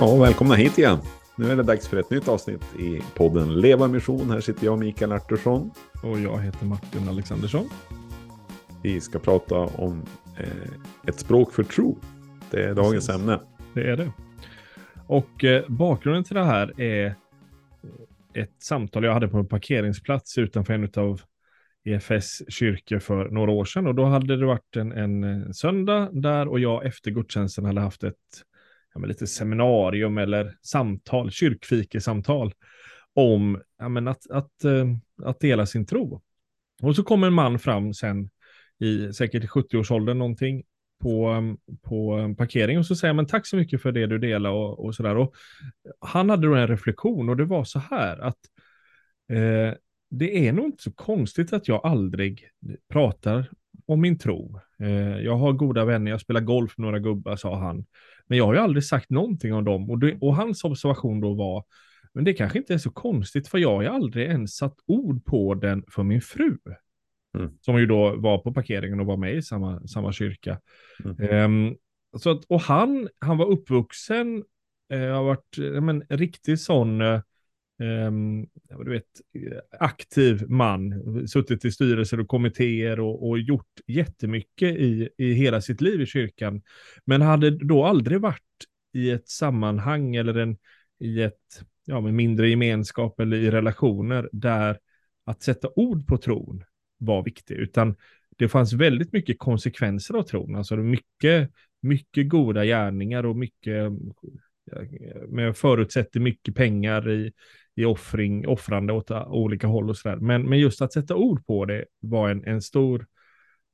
Ja, välkomna hit igen. Nu är det dags för ett nytt avsnitt i podden Leva Mission. Här sitter jag, Mikael Artursson. Och jag heter Martin Alexandersson. Vi ska prata om eh, ett språk för tro. Det är dagens Precis. ämne. Det är det. Och eh, bakgrunden till det här är ett samtal jag hade på en parkeringsplats utanför en av EFS kyrkor för några år sedan. Och då hade det varit en, en söndag där och jag efter gudstjänsten hade haft ett ja, lite seminarium eller samtal, kyrkfikesamtal om ja, men att, att, eh, att dela sin tro. Och så kommer en man fram sen i säkert 70-årsåldern någonting på, eh, på eh, parkering och så säger man tack så mycket för det du delar och, och sådär. Och han hade då en reflektion och det var så här att eh, det är nog inte så konstigt att jag aldrig pratar om min tro. Eh, jag har goda vänner, jag spelar golf med några gubbar, sa han. Men jag har ju aldrig sagt någonting om dem. Och, det, och hans observation då var, men det kanske inte är så konstigt, för jag har ju aldrig ens satt ord på den för min fru. Mm. Som ju då var på parkeringen och var med i samma, samma kyrka. Mm. Um, så att, och han, han var uppvuxen, uh, har varit men, en riktig sån, uh, um, du vet, aktiv man, suttit i styrelser och kommittéer och, och gjort jättemycket i, i hela sitt liv i kyrkan. Men hade då aldrig varit i ett sammanhang eller en, i ett ja, med mindre gemenskap eller i relationer där att sätta ord på tron var viktig, utan det fanns väldigt mycket konsekvenser av tron, alltså mycket, mycket goda gärningar och mycket, med förutsätter mycket pengar i, i offring, offrande åt olika håll och sådär. Men, men just att sätta ord på det var en, en stor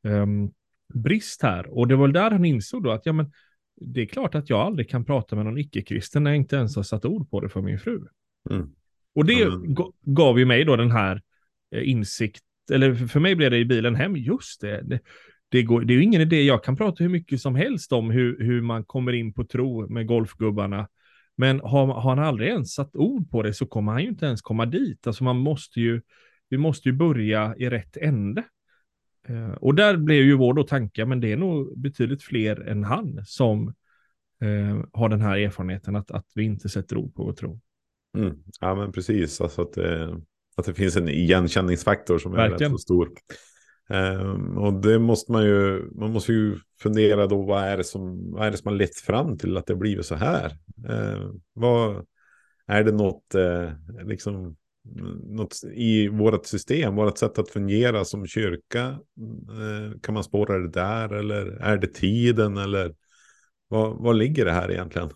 um, brist här. Och det var där han insåg då att ja, men, det är klart att jag aldrig kan prata med någon icke-kristen när jag inte ens har satt ord på det för min fru. Mm. Och det mm. gav ju mig då den här eh, insikt, eller för mig blev det i bilen hem, just det, det, det, går, det är ju ingen idé, jag kan prata hur mycket som helst om hur, hur man kommer in på tro med golfgubbarna men har, har han aldrig ens satt ord på det så kommer han ju inte ens komma dit. Alltså man måste ju, vi måste ju börja i rätt ände. Eh, och där blev ju vår då tanke, men det är nog betydligt fler än han som eh, har den här erfarenheten att, att vi inte sätter ord på vår tro. Mm. Ja men precis, alltså att, eh, att det finns en igenkänningsfaktor som är Verkligen. rätt så stor. Um, och det måste man ju, man måste ju fundera då, vad är det som, vad är det som har lett fram till att det blivit så här? Uh, vad, är det något, uh, liksom, något i vårt system, vårt sätt att fungera som kyrka? Uh, kan man spåra det där eller är det tiden eller vad, vad ligger det här egentligen?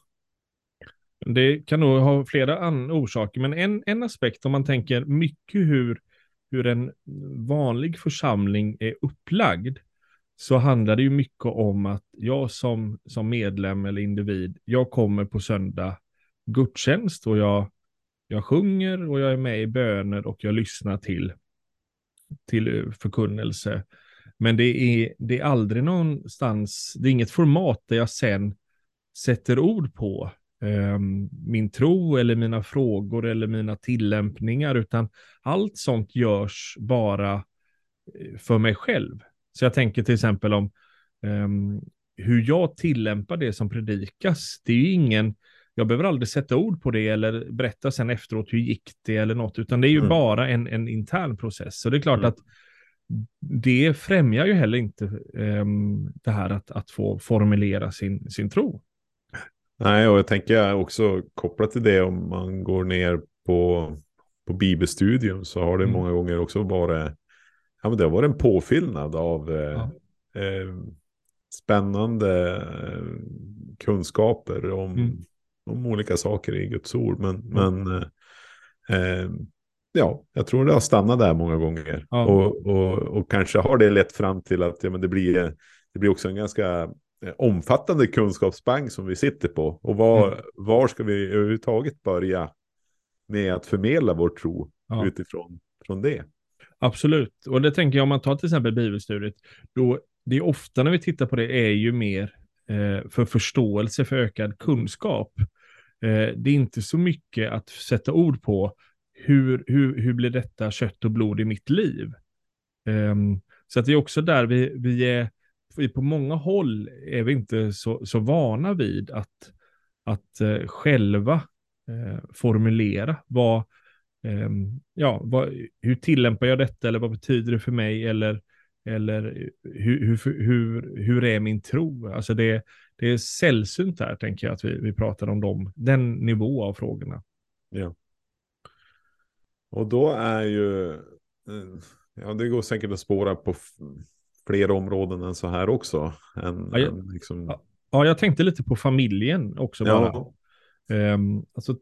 Det kan nog ha flera orsaker, men en, en aspekt om man tänker mycket hur hur en vanlig församling är upplagd så handlar det ju mycket om att jag som, som medlem eller individ, jag kommer på söndag gudstjänst och jag, jag sjunger och jag är med i böner och jag lyssnar till, till förkunnelse. Men det är, det är aldrig någonstans, det är inget format där jag sen sätter ord på min tro eller mina frågor eller mina tillämpningar, utan allt sånt görs bara eh, för mig själv. Så jag tänker till exempel om um, hur jag tillämpar det som predikas. Det är ju ingen, jag behöver aldrig sätta ord på det eller berätta sen efteråt hur gick det eller något, utan det är ju mm. bara en, en intern process. Så det är klart mm. att det främjar ju heller inte um, det här att, att få formulera sin, sin tro. Nej, och jag tänker också kopplat till det om man går ner på, på bibelstudium så har det mm. många gånger också varit, ja, men det har varit en påfyllnad av eh, ja. eh, spännande eh, kunskaper om, mm. om olika saker i Guds ord. Men, mm. men eh, eh, ja, jag tror det har stannat där många gånger. Ja. Och, och, och kanske har det lett fram till att ja, men det, blir, det blir också en ganska omfattande kunskapsbank som vi sitter på. Och var, mm. var ska vi överhuvudtaget börja med att förmedla vår tro ja. utifrån från det? Absolut, och det tänker jag om man tar till exempel bibelstudiet, då det är ofta när vi tittar på det är ju mer eh, för förståelse, för ökad kunskap. Eh, det är inte så mycket att sätta ord på hur, hur, hur blir detta kött och blod i mitt liv? Eh, så att det är också där vi, vi är vi på många håll är vi inte så, så vana vid att, att eh, själva eh, formulera vad, eh, ja, vad, hur tillämpar jag detta eller vad betyder det för mig eller, eller hur, hur, hur, hur är min tro? Alltså det, det är sällsynt här, tänker jag, att vi, vi pratar om dem, den nivå av frågorna. Ja. Och då är ju, eh, ja det går säkert att spåra på fler områden än så här också. Än, ja, jag, än liksom... ja, jag tänkte lite på familjen också. Ja. Um, alltså,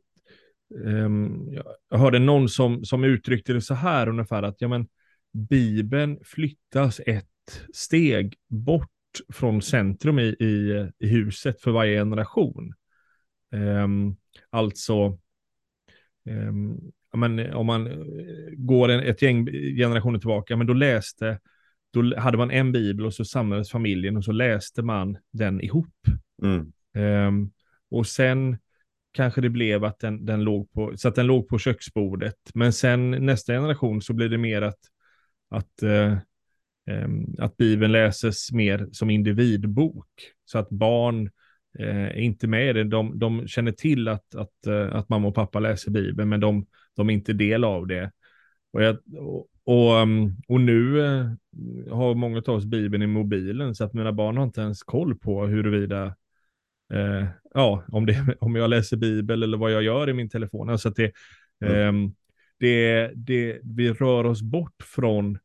um, jag hörde någon som, som uttryckte det så här ungefär att ja, men, Bibeln flyttas ett steg bort från centrum i, i, i huset för varje generation. Um, alltså, um, men, om man eh, går en, ett gäng generationer tillbaka, men då läste, då hade man en bibel och så samlades familjen och så läste man den ihop. Mm. Um, och sen kanske det blev att den, den låg på, så att den låg på köksbordet. Men sen nästa generation så blir det mer att, att uh, Ehm, att Bibeln läses mer som individbok. Så att barn eh, är inte med i det. De, de känner till att, att, eh, att mamma och pappa läser Bibeln, men de, de är inte del av det. Och, jag, och, och, ehm, och, nu eh, har många av oss Bibeln i mobilen, så att mina barn har inte ens koll på huruvida eh, ja, om, det, om jag läser Bibel eller vad jag gör i min telefon. Alltså att det, eh, det, det, vi rör oss bort från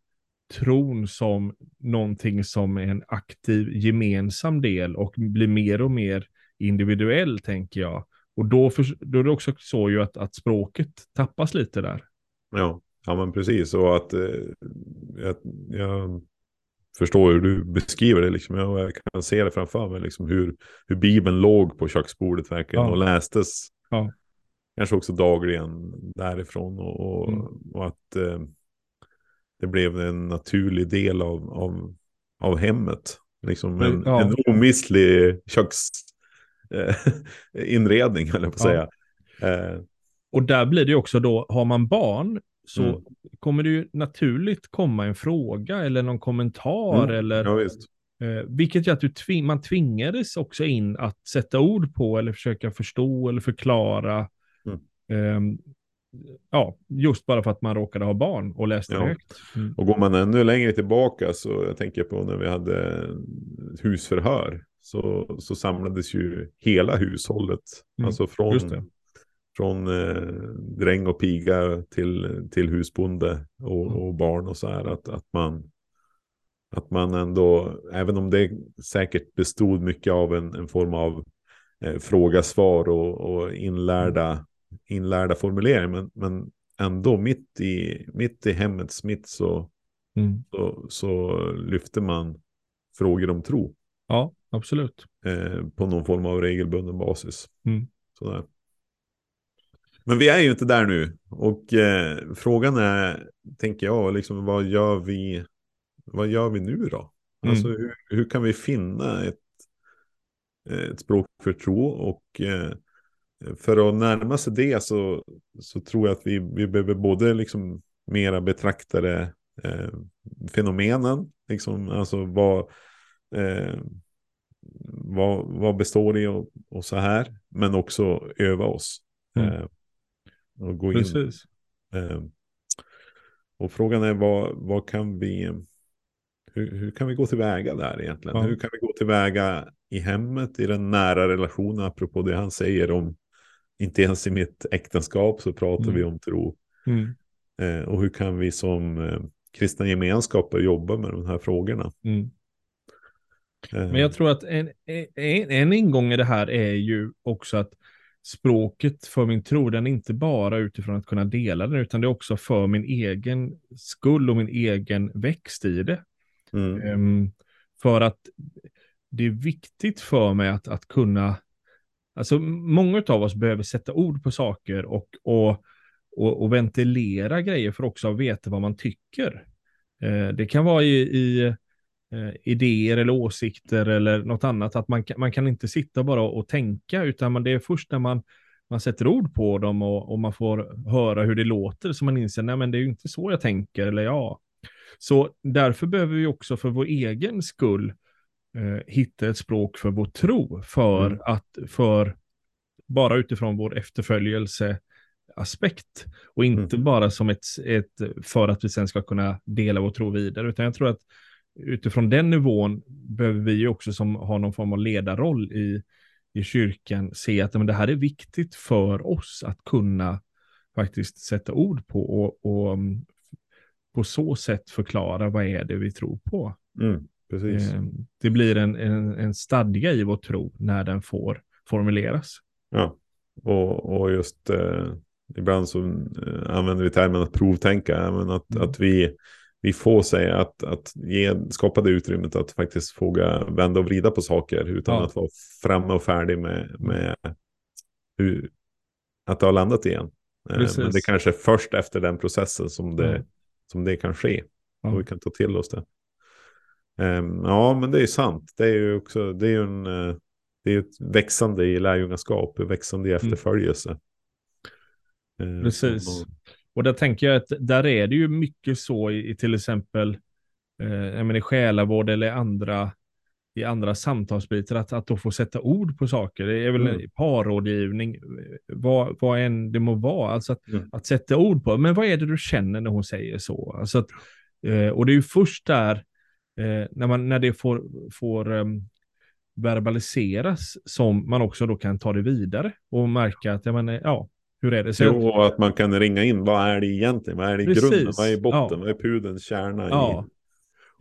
tron som någonting som är en aktiv gemensam del och blir mer och mer individuell, tänker jag. Och då, för, då är det också så ju att, att språket tappas lite där. Ja, ja men precis. Och att eh, jag, jag, förstår hur du beskriver det. Liksom. Jag kan se det framför mig, liksom, hur, hur Bibeln låg på köksbordet verkligen ja. och lästes. Ja. Kanske också dagligen därifrån. Och, och, mm. och att... Eh, det blev en naturlig del av, av, av hemmet. Liksom en, ja. en omisslig köksinredning, eh, höll jag på att säga. Eh. Och där blir det också då, har man barn så mm. kommer det ju naturligt komma en fråga eller någon kommentar mm. eller ja. Eh, vilket gör att du tving, man tvingades också in att sätta ord på eller försöka förstå eller förklara. Mm. Eh, ja, just bara för att man råkade ha barn och läste ja. högt. Mm. Och går man ännu längre tillbaka så jag tänker på när vi hade husförhör så, så samlades ju hela hushållet. Mm. Alltså från, från eh, dräng och piga till, till husbonde och, mm. och, barn och så här. Att, att, man, att man ändå, även om det säkert bestod mycket av en, en form av eh, fråga-svar och, och inlärda inlärda formuleringar. Men, men ändå mitt i, mitt i hemmets mitt så, mm. så, så lyfter man frågor om tro. Ja, absolut. Eh, på någon form av regelbunden basis. Mm. Sådär. Men vi är ju inte där nu. Och eh, frågan är, tänker jag, liksom, vad gör vi, vad gör vi nu då? Mm. Alltså hur, hur, kan vi finna ett, ett språk för tro och eh, för att närma sig det så, så tror jag att vi, vi behöver både liksom mera betrakta det, eh, fenomenen, liksom, alltså vad, eh, vad, vad består det och, och så här, men också öva oss. Mm. Och gå Precis. in. Eh, och frågan är vad, vad kan vi, hur, hur kan vi gå tillväga där egentligen? Ja. Hur kan vi gå tillväga i hemmet, i den nära relationen, apropå det han säger om inte ens i mitt äktenskap så pratar mm. vi om tro. Mm. Eh, och hur kan vi som eh, kristna gemenskaper jobba med de här frågorna? Mm. Eh. Men jag tror att en, en, en ingång i det här är ju också att språket för min tro, den är inte bara utifrån att kunna dela den, utan det är också för min egen skull och min egen växt i det. Mm. Um, för att det är viktigt för mig att, att kunna Alltså många av oss behöver sätta ord på saker och, och, och, och ventilera grejer för också att veta vad man tycker. Eh, det kan vara i, i eh, idéer eller åsikter eller något annat, att man, man kan inte sitta bara och, tänka, utan man, det är först när man, man sätter ord på dem och, och man får höra hur det låter som man inser, nej men det är ju inte så jag tänker, eller ja. Så därför behöver vi också för vår egen skull eh, hitta ett språk för vår tro, för mm. att, för bara utifrån vår efterföljelseaspekt och inte mm. bara som ett, ett, för att vi sen ska kunna dela vår tro vidare, utan jag tror att utifrån den nivån behöver vi också som har någon form av ledarroll i, i kyrkan se att men det här är viktigt för oss att kunna faktiskt sätta ord på och, och mm, på så sätt förklara vad är det vi tror på. Mm, precis. Ehm, det blir en, en, en stadga i vår tro när den får formuleras. Ja, och, och just eh, ibland så eh, använder vi termen att provtänka, men att, mm. att vi, vi får säga att, att ge, skapa det utrymmet att faktiskt våga vända och vrida på saker utan ja. att vara framme och färdig med, med hur, att det har landat igen. Precis. Eh, men det kanske är först efter den processen som det, mm. som det kan ske. Och vi kan ta till oss det. Um, ja, men det är sant. Det är ju också det är ju en, eh, det är ett växande i lärjungaskap, växande i mm. efterföljelse. Mm. Precis. Och där tänker jag att där är det ju mycket så i, i till exempel eh, menar, i själavård eller andra i andra samtalsbitar, att, att då få sätta ord på saker. Det är väl mm. parrådgivning, vad, vad än det må vara. Alltså att, mm. att sätta ord på, men vad är det du känner när hon säger så? Alltså att, eh, och det är ju först där, eh, när, man, när det får, får um, verbaliseras, som man också då kan ta det vidare och märka att, jag menar, ja, hur är det? Så jo, och att man kan ringa in, vad är det egentligen? Vad är det i Precis. grunden? Vad är i botten? Ja. Vad är pudens kärna? Ja. I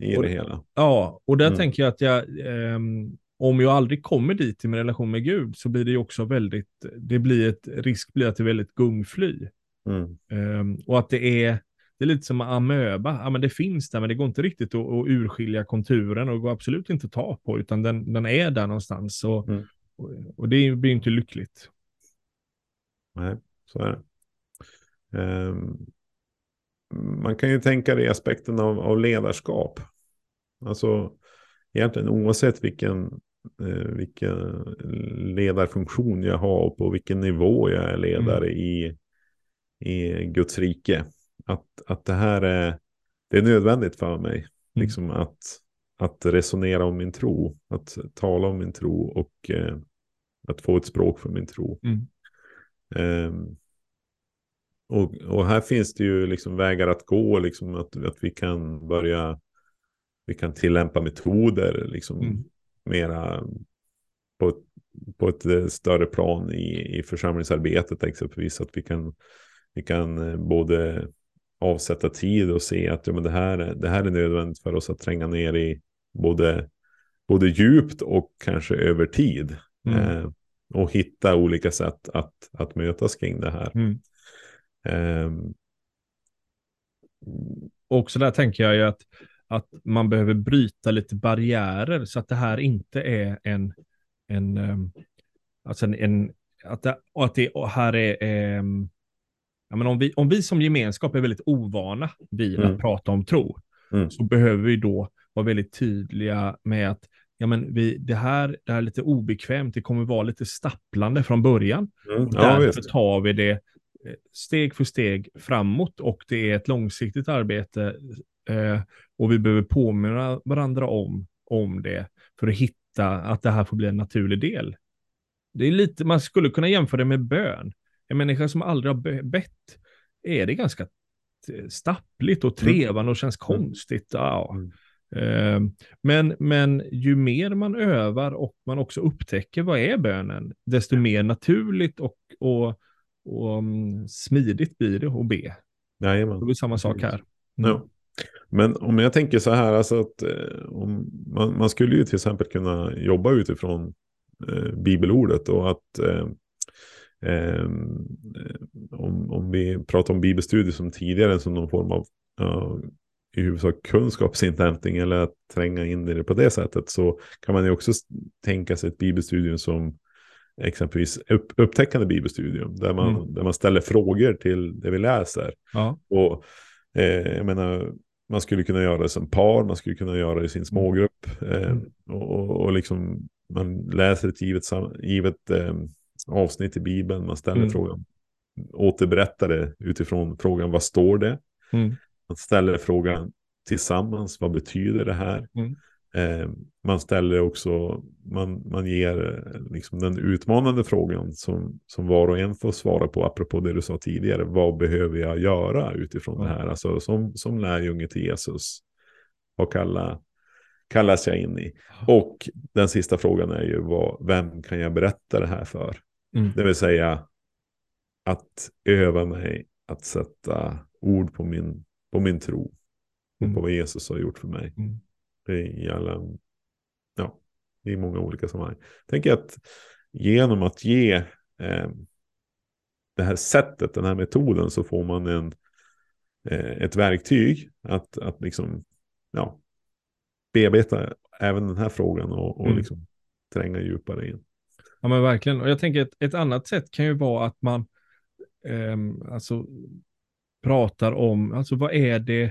i och, det hela. Ja, och där mm. tänker jag att jag, eh, om jag aldrig kommer dit i min relation med Gud så blir det ju också väldigt, det blir ett, risk blir att det är väldigt gungfly. Mm. Eh, och att det är, det är lite som amöba, ja men det finns där men det går inte riktigt att, att urskilja konturen och går absolut inte att ta på utan den, den är där någonstans. Och, mm. och, och det blir inte lyckligt. Nej, så är. Um, man kan ju tänka det i aspekten av, av ledarskap. Alltså egentligen oavsett vilken, eh, vilken ledarfunktion jag har och på vilken nivå jag är ledare mm. i, i Guds rike. Att, att det här är, det är nödvändigt för mig. Mm. Liksom att, att resonera om min tro, att tala om min tro och eh, att få ett språk för min tro. Mm. Um, och, och, här finns det ju liksom vägar att gå, liksom att, att vi kan börja, vi kan tillämpa metoder liksom mm. mera på ett, på ett eh, större plan i, i församlingsarbetet exempelvis. Att vi kan, vi kan eh, både avsätta tid och se att ja, men det, här, det här är nödvändigt för oss att tränga ner i både, både djupt och kanske över tid. Mm. Eh, och hitta olika sätt att, att mötas kring det här. Mm. Um, också där tänker jag ju att, att man behöver bryta lite barriärer så att det här inte är en, en, um, alltså en, en att det, att det här är, um, ja, men om, vi, om vi som gemenskap är väldigt ovana vid mm. att prata om tro, mm. så behöver vi då vara väldigt tydliga med att ja, men vi, det, här, det här är lite obekvämt, det kommer vara lite stapplande från början. Mm. Ja, Därför tar vi det steg för steg framåt och det är ett långsiktigt arbete eh, och vi behöver påminna varandra om, om det för att hitta att det här får bli en naturlig del. Det är lite, man skulle kunna jämföra det med bön. En människa som aldrig har bett är det ganska stappligt och mm. trevande och känns mm. konstigt. Ja. Mm. Eh, men, men ju mer man övar och man också upptäcker vad är bönen, desto mer naturligt och, och och um, smidigt blir det att be. Jajamän. Det blir samma sak här. Mm. Ja. Men om jag tänker så här, alltså att eh, om, man, man, skulle ju till exempel kunna jobba utifrån eh, bibelordet och att eh, eh om, om vi pratar om bibelstudier som tidigare som någon form av i huvudsak kunskapsinhämtning eller att tränga in i det på det sättet så kan man ju också tänka sig ett bibelstudium som exempelvis upp, upptäckande bibelstudium. Där man, mm. där man ställer frågor till det vi läser. Ja. Och eh, jag menar, man skulle kunna göra det som par, man skulle kunna göra det i sin smågrupp. Eh, mm. och, och liksom man läser ett givet, givet eh, avsnitt i Bibeln, man ställer mm. frågan, återberättar det utifrån frågan vad står det? Mm. Man ställer frågan tillsammans, vad betyder det här? Mm. Eh, man ställer också, man, man ger eh, liksom den utmanande frågan som, som var och en får svara på, apropå det du sa tidigare, vad behöver jag göra utifrån mm. det här? Alltså som, som lärjunge till Jesus, vad kallar, kallas jag in i? Och den sista frågan är ju, vad, vem kan jag berätta det här för? Mm. Det vill säga att öva mig att sätta ord på min, på min tro och mm. på vad Jesus har gjort för mig. Mm i alla, ja, i många olika sammanhang. Tänker att genom att ge eh, det här sättet, den här metoden, så får man en, eh, ett verktyg att, att liksom, ja, bearbeta även den här frågan och, och mm. liksom tränga djupare in. Ja men verkligen, och jag tänker att ett annat sätt kan ju vara att man eh, alltså pratar om, alltså vad är det,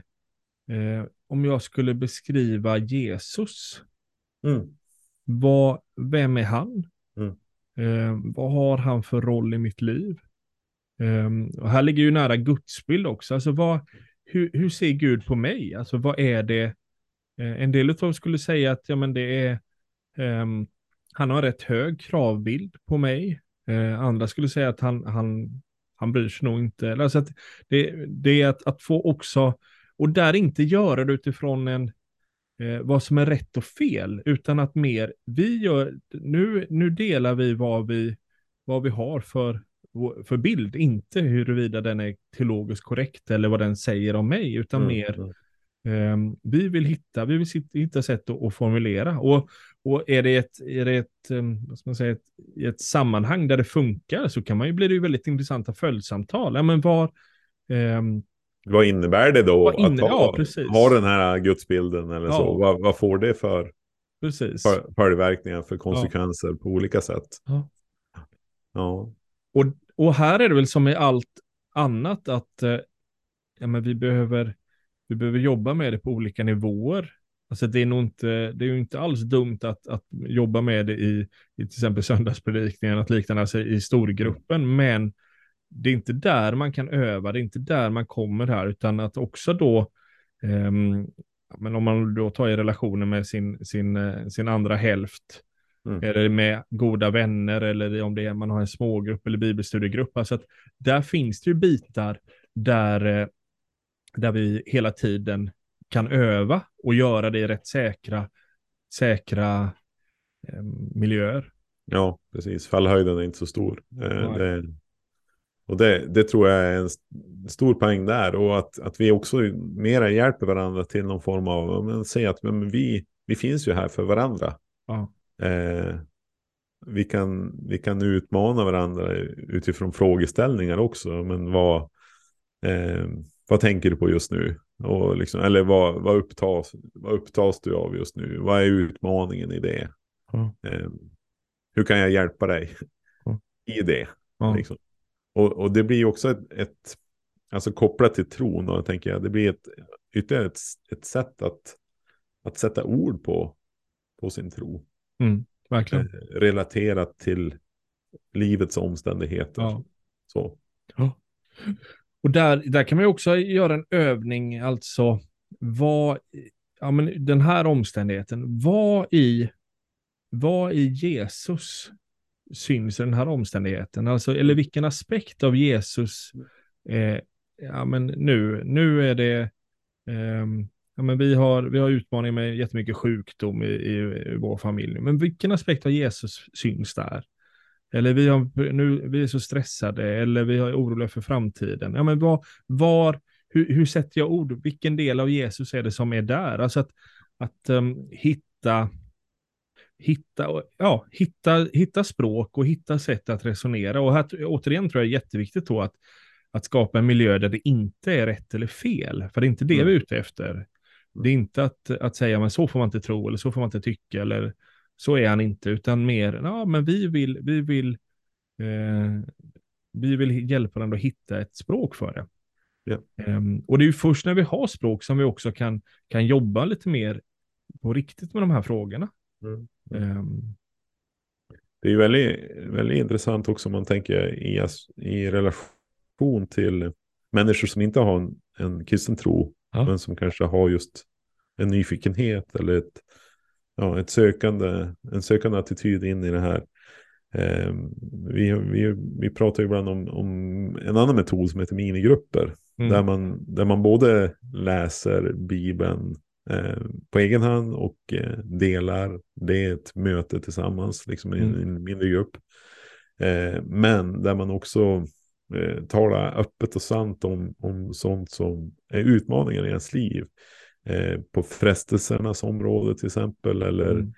eh, om jag skulle beskriva Jesus, mm. vad, vem är han? Mm. Eh, vad har han för roll i mitt liv? Eh, och här ligger ju nära gudsbild också. Alltså vad, hur, hur ser Gud på mig? Alltså vad är det? Eh, en del av dem skulle säga att ja, men det är, ehm, han har en rätt hög kravbild på mig. Eh, andra skulle säga att han, han, han bryr sig nog inte. Alltså att det, det är att, att få också och där inte göra det utifrån en, eh, vad som är rätt och fel, utan att mer, vi gör, nu, nu delar vi vad vi, vad vi har för, för bild, inte huruvida den är teologiskt korrekt eller vad den säger om mig, utan mm. mer, eh, vi vill hitta, vi vill hitta sätt att, formulera. Och, och är det ett, är det ett, ehm, vad ska man säga, ett, ett sammanhang där det funkar så kan man ju bli det ju väldigt intressanta följdsamtal. Ja, men var, um, vad innebär det då inne, att ha, ja, ha den här gudsbilden eller ja. så? Vad, vad, får det för precis. För, följdverkningar, för konsekvenser på olika sätt? Ja. Och, och här är det väl som i allt annat att eh, ja, men vi, behöver, vi behöver jobba med det på olika nivåer. Alltså det är nog inte, det är ju inte alls dumt att, att jobba med det i, i till exempel söndagspredikningen, att liknande, alltså i storgruppen, men det är inte där man kan öva, det är inte där man kommer här, utan att också då, eh, men om man då tar i relationen med sin, sin, eh, sin andra hälft, mm. eller med goda vänner, eller om det är man har en smågrupp eller bibelstudiegrupp, alltså att där finns det ju bitar där, eh, där vi hela tiden kan öva och göra det i rätt säkra, säkra eh, miljöer. Ja, precis. Fallhöjden är inte så stor. Eh, det, och det, det tror jag är en stor poäng där. Och att, att vi också mera hjälper varandra till någon form av, men säg att men vi, vi finns ju här för varandra. Ja. Eh, vi, kan, vi kan utmana varandra utifrån frågeställningar också. Men vad, eh, vad tänker du på just nu? Och liksom, eller vad, vad, upptas, vad upptas du av just nu? Vad är utmaningen i det? Ja. Eh, hur kan jag hjälpa dig ja. i det? Liksom. Och, och det blir också ett, ett, alltså kopplat till tron, och tänker jag, det blir ett, ytterligare ett, ett sätt att, att sätta ord på, på sin tro. Mm, verkligen. Eh, relaterat till livets omständigheter. Så. Och där, där kan man också göra en övning, alltså vad, ja men den här omständigheten, vad i, vad i Jesus syns i den här omständigheten? Alltså, eller vilken aspekt av Jesus, eh, ja men nu, nu är det, eh, ja men vi har, vi har utmaning med jättemycket sjukdom i, i, i vår familj, men vilken aspekt av Jesus syns där? Eller vi, har, nu, vi är så stressade, eller vi är oroliga för framtiden. Ja, men var, var, hur, hur sätter jag ord? Vilken del av Jesus är det som är där? Alltså att, att um, hitta hitta, ja, hitta, hitta språk och hitta sätt att resonera. Och här, återigen tror jag är jätteviktigt då att, att skapa en miljö där det inte är rätt eller fel. För det är inte det mm. vi är ute efter. Det är inte att, att säga, men så får man inte tro, eller så får man inte tycka, eller så är han inte, utan mer, ja, men vi vill, vi vill, eh, vi vill hjälpa den att hitta ett språk för det. Ja. Um, och det är ju först när vi har språk som vi också kan, kan jobba lite mer på riktigt med de här frågorna. Mm. Um. Det är ju väldigt, väldigt intressant också om man tänker i, i relation till människor som inte har en, en kristen tro, ja. men som kanske har just en nyfikenhet eller ett, ja, ett sökande, en sökande attityd in i det här. Eh, vi, vi, vi pratar ibland om, om en annan metod som heter minigrupper. Mm. Där, man, där man både läser Bibeln eh, på egen hand och eh, delar det är ett möte tillsammans, liksom i en, mm. en mindre grupp. Eh, men där man också eh, talar öppet och sant om, om sånt som är utmaningar i ens liv. Eh, på frestelsernas område till exempel, eller mm.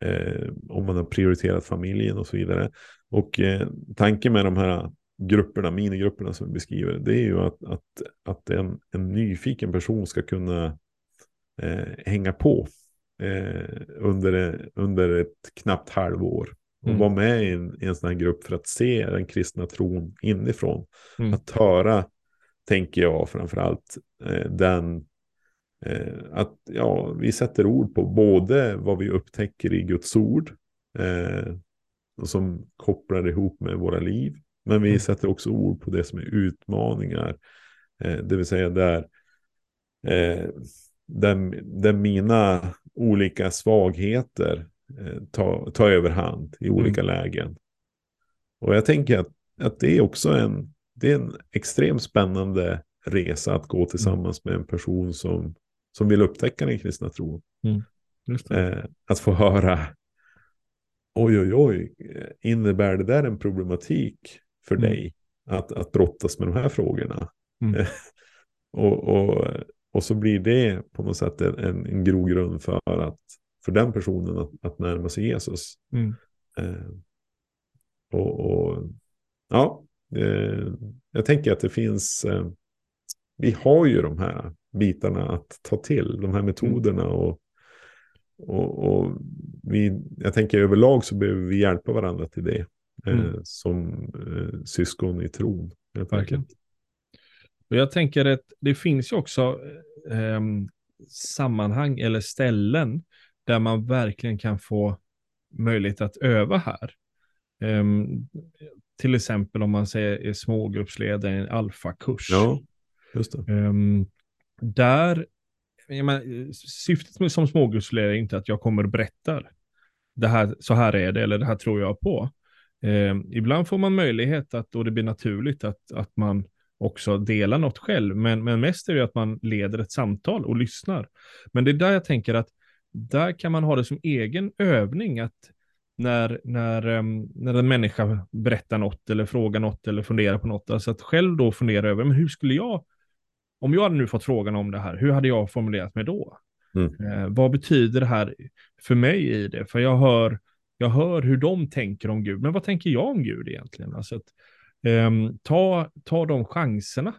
eh, om man har prioriterat familjen och så vidare. Och eh, tanken med de här grupperna, minigrupperna som vi beskriver, det är ju att, att, att en, en nyfiken person ska kunna eh, hänga på eh, under, under ett knappt halvår. Och mm. vara med i en, i en sån här grupp för att se den kristna tron inifrån. Mm. Att höra, tänker jag framförallt, eh, den att ja, vi sätter ord på både vad vi upptäcker i Guds ord, eh, som kopplar ihop med våra liv, men vi mm. sätter också ord på det som är utmaningar, eh, det vill säga där, eh, där, där mina olika svagheter eh, tar ta överhand i olika mm. lägen. Och jag tänker att, att det är också en, det är en extremt spännande resa att gå tillsammans med en person som, som vill upptäcka den kristna tron. Mm. Eh, att få höra, oj oj oj, innebär det där en problematik för mm. dig att, att brottas med de här frågorna? Mm. och, och, och så blir det på något sätt en, en grogrund för, att, för den personen att, att närma sig Jesus. Mm. Eh, och, och, ja, eh, jag tänker att det finns, eh, vi har ju de här bitarna att ta till, de här metoderna. Mm. Och, och, och vi, jag tänker överlag så behöver vi hjälpa varandra till det. Eh, mm. som eh, syskon i tron. Verkligen. Och jag tänker att det finns ju också eh, sammanhang eller ställen där man verkligen kan få möjlighet att öva här. Um, till exempel om man säger är smågruppsledare i en alfakurs. Ja, just det. Um, där, menar, syftet med, som smågruppsledare är inte att jag kommer och berättar. Det här, så här är det, eller det här tror jag på. Eh, ibland får man möjlighet att, och det blir naturligt att, att man också delar något själv, men, men mest är det att man leder ett samtal och lyssnar. Men det är där jag tänker att där kan man ha det som egen övning att när, när, ehm, när en människa berättar något eller frågar något eller funderar på något, alltså att själv då fundera över, men hur skulle jag, om jag hade nu fått frågan om det här, hur hade jag formulerat mig då? Mm. Eh, vad betyder det här för mig i det? För jag hör, jag hör hur de tänker om Gud, men vad tänker jag om Gud egentligen? Alltså att, eh, ta, ta de chanserna.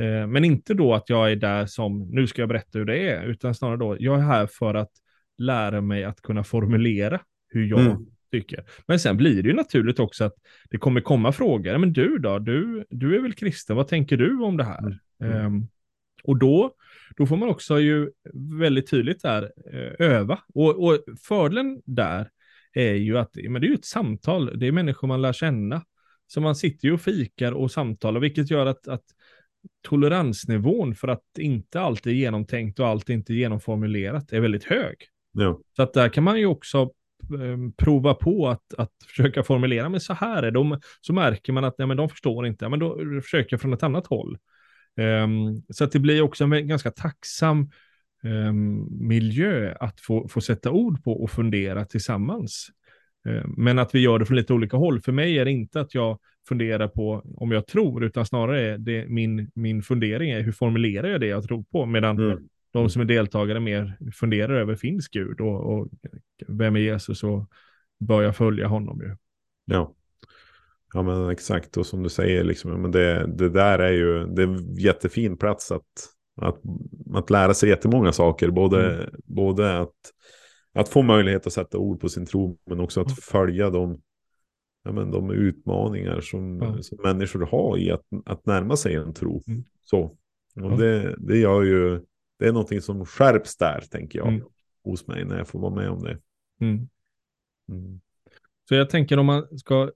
Eh, men inte då att jag är där som, nu ska jag berätta hur det är, utan snarare då, jag är här för att lära mig att kunna formulera hur jag mm. tycker. Men sen blir det ju naturligt också att det kommer komma frågor. Men du då, du, du är väl kristen, vad tänker du om det här? Mm. Och då, då får man också ju väldigt tydligt där uh, öva. Och, och fördelen där är ju att men det är ju ett samtal, det är människor man lär känna. Så man sitter ju och fikar och samtalar, vilket gör att, att toleransnivån för att inte allt är genomtänkt och allt inte genomformulerat är väldigt hög. Ja. Så att där kan man ju också ehm, prova på att, att försöka formulera, men så här är det. Så märker man att nej, men de förstår inte, men då försöker jag från ett annat håll. Um, så att det blir också en ganska tacksam um, miljö att få, få sätta ord på och fundera tillsammans. Um, men att vi gör det från lite olika håll. För mig är det inte att jag funderar på om jag tror, utan snarare är det min, min fundering är hur formulerar jag det jag tror på, medan mm de som är deltagare mer funderar över, finns Gud och, och vem är Jesus och bör jag följa honom ju. Ja. Ja men exakt, och som du säger, liksom, men det, det där är ju det är en jättefin plats att, att, att lära sig jättemånga saker. Både, mm. både att, att få möjlighet att sätta ord på sin tro, men också att mm. följa de, ja, men de utmaningar som, ja. som människor har i att, att närma sig en tro. Mm. Så. Och det, det gör ju det är någonting som skärps där, tänker jag, mm. hos mig när jag får vara med om det. Mm. Mm. Så jag tänker om man ska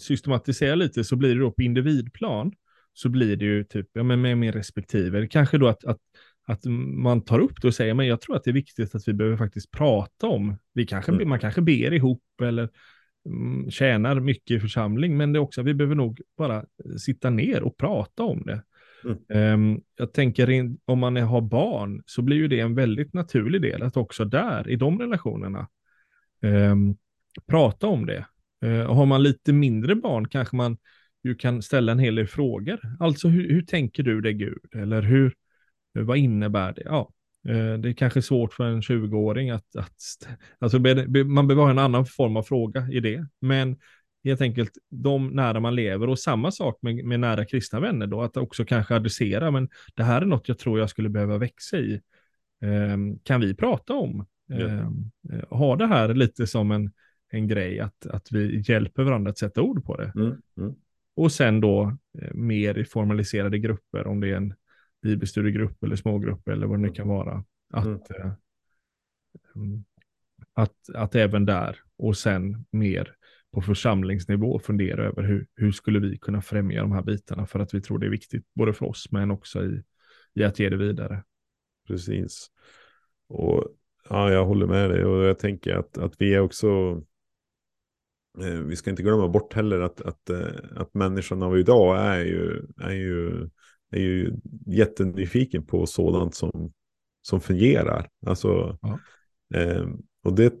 systematisera lite så blir det då på individplan så blir det ju typ, ja men med min respektive, kanske då att, att, att man tar upp det och säger, men jag tror att det är viktigt att vi behöver faktiskt prata om, vi kanske, mm. man kanske ber ihop eller mm, tjänar mycket i församling, men det är också att vi behöver nog bara sitta ner och prata om det. Mm. Um, jag tänker om man har barn så blir ju det en väldigt naturlig del att också där, i de relationerna, um, prata om det. Uh, har man lite mindre barn kanske man ju kan ställa en hel del frågor. Alltså hur, hur tänker du det Gud? Eller hur, vad innebär det? Ja, uh, det är kanske svårt för en 20-åring att, att alltså man behöver ha en annan form av fråga i det. Men helt enkelt de nära man lever och samma sak med, med nära kristna vänner då, att också kanske adressera, men det här är något jag tror jag skulle behöva växa i. Eh, kan vi prata om? Eh, ha det här lite som en, en grej, att, att vi hjälper varandra att sätta ord på det. Mm. Mm. Och sen då eh, mer i formaliserade grupper, om det är en bibelstudiegrupp eller smågrupp eller vad det nu kan vara. Att, mm. Eh, mm, att, att även där och sen mer på församlingsnivå fundera över hur, hur skulle vi kunna främja de här bitarna för att vi tror det är viktigt både för oss men också i, i att ge det vidare. Precis. Och ja, jag håller med dig och jag tänker att, att vi är också vi ska inte glömma bort heller att, att, eh, att människan av idag är ju, är ju, är ju jättenyfiken på sådant som, som fungerar. Alltså, ja. eh, och det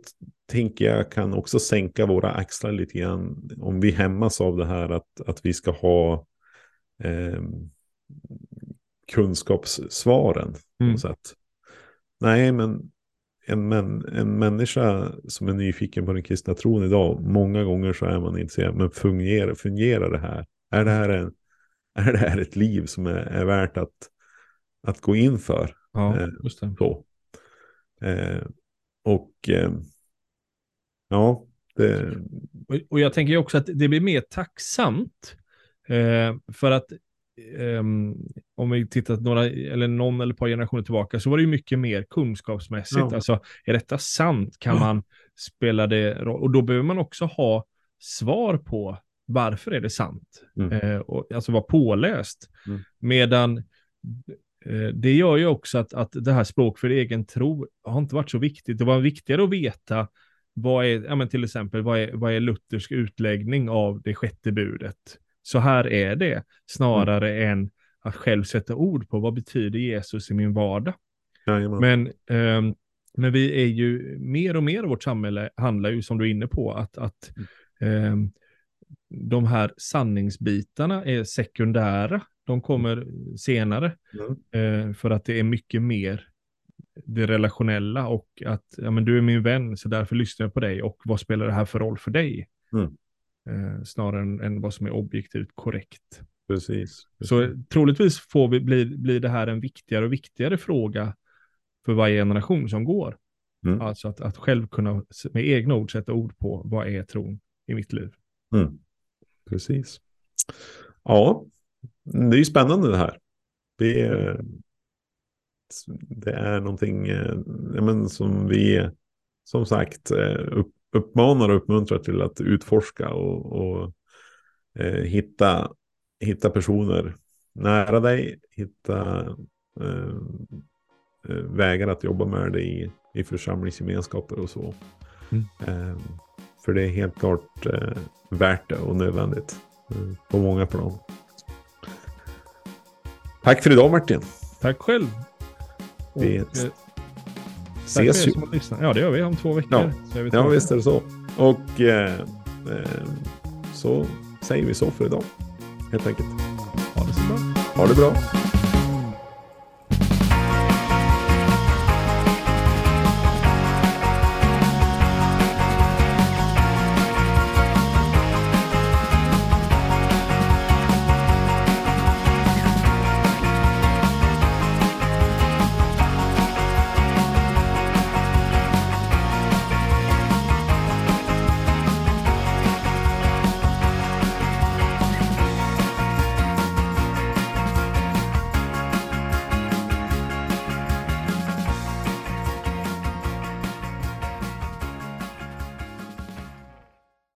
tänker jag kan också sänka våra axlar lite grann. Om vi hämmas av det här att, att vi ska ha eh, kunskapssvaren. På mm. sätt. Nej, men en, män, en människa som är nyfiken på den kristna tron idag, många gånger så är man intresserad, men fungerar, fungerar det här? Är det här, en, är det här ett liv som är, är värt att, att gå in för? Ja, eh, just det. Så. Eh, och eh, ja, det... Och jag tänker också att det blir mer tacksamt. Eh, för att Um, om vi tittar några, eller någon eller ett par generationer tillbaka, så var det ju mycket mer kunskapsmässigt. Ja. Alltså, är detta sant? Kan ja. man spela det? Och då behöver man också ha svar på varför är det sant? Mm. Uh, och, alltså vara påläst. Mm. Medan uh, det gör ju också att, att det här språk för egen tro har inte varit så viktigt. Det var viktigare att veta vad är, ja men till exempel, vad är, vad är Luthers utläggning av det sjätte budet? Så här är det, snarare mm. än att själv sätta ord på vad betyder Jesus i min vardag. Jajamän. Men, um, men vi är ju, mer och mer av vårt samhälle handlar ju som du är inne på, att, att mm. um, de här sanningsbitarna är sekundära. De kommer senare. Mm. Uh, för att det är mycket mer det relationella och att ja, men du är min vän så därför lyssnar jag på dig och vad spelar det här för roll för dig? Mm. Eh, snarare än, än, vad som är objektivt korrekt. Precis. precis. Så troligtvis får vi, blir, blir det här en viktigare och viktigare fråga för varje generation som går. Mm. Alltså att, att själv kunna med egna ord sätta ord på vad är tron i mitt liv. Mm. Precis. Ja, det är ju spännande det här. Det är, det är någonting eh, men, som vi som sagt eh, upp, uppmanar och uppmuntrar till att utforska och, och eh, hitta, hitta personer nära dig, hitta eh, eh, vägar att jobba med dig i, i församlingsgemenskaper och så. Mm. Eh, för det är helt klart eh, värt det och nödvändigt eh, på många plan. Tack för idag Martin. Tack själv. Vi och, ses ju. Ja, det gör vi om två veckor. Ja, ja visst är det så. Och eh, eh, så säger vi så för idag. Helt enkelt. Ha det så bra. Ha det bra.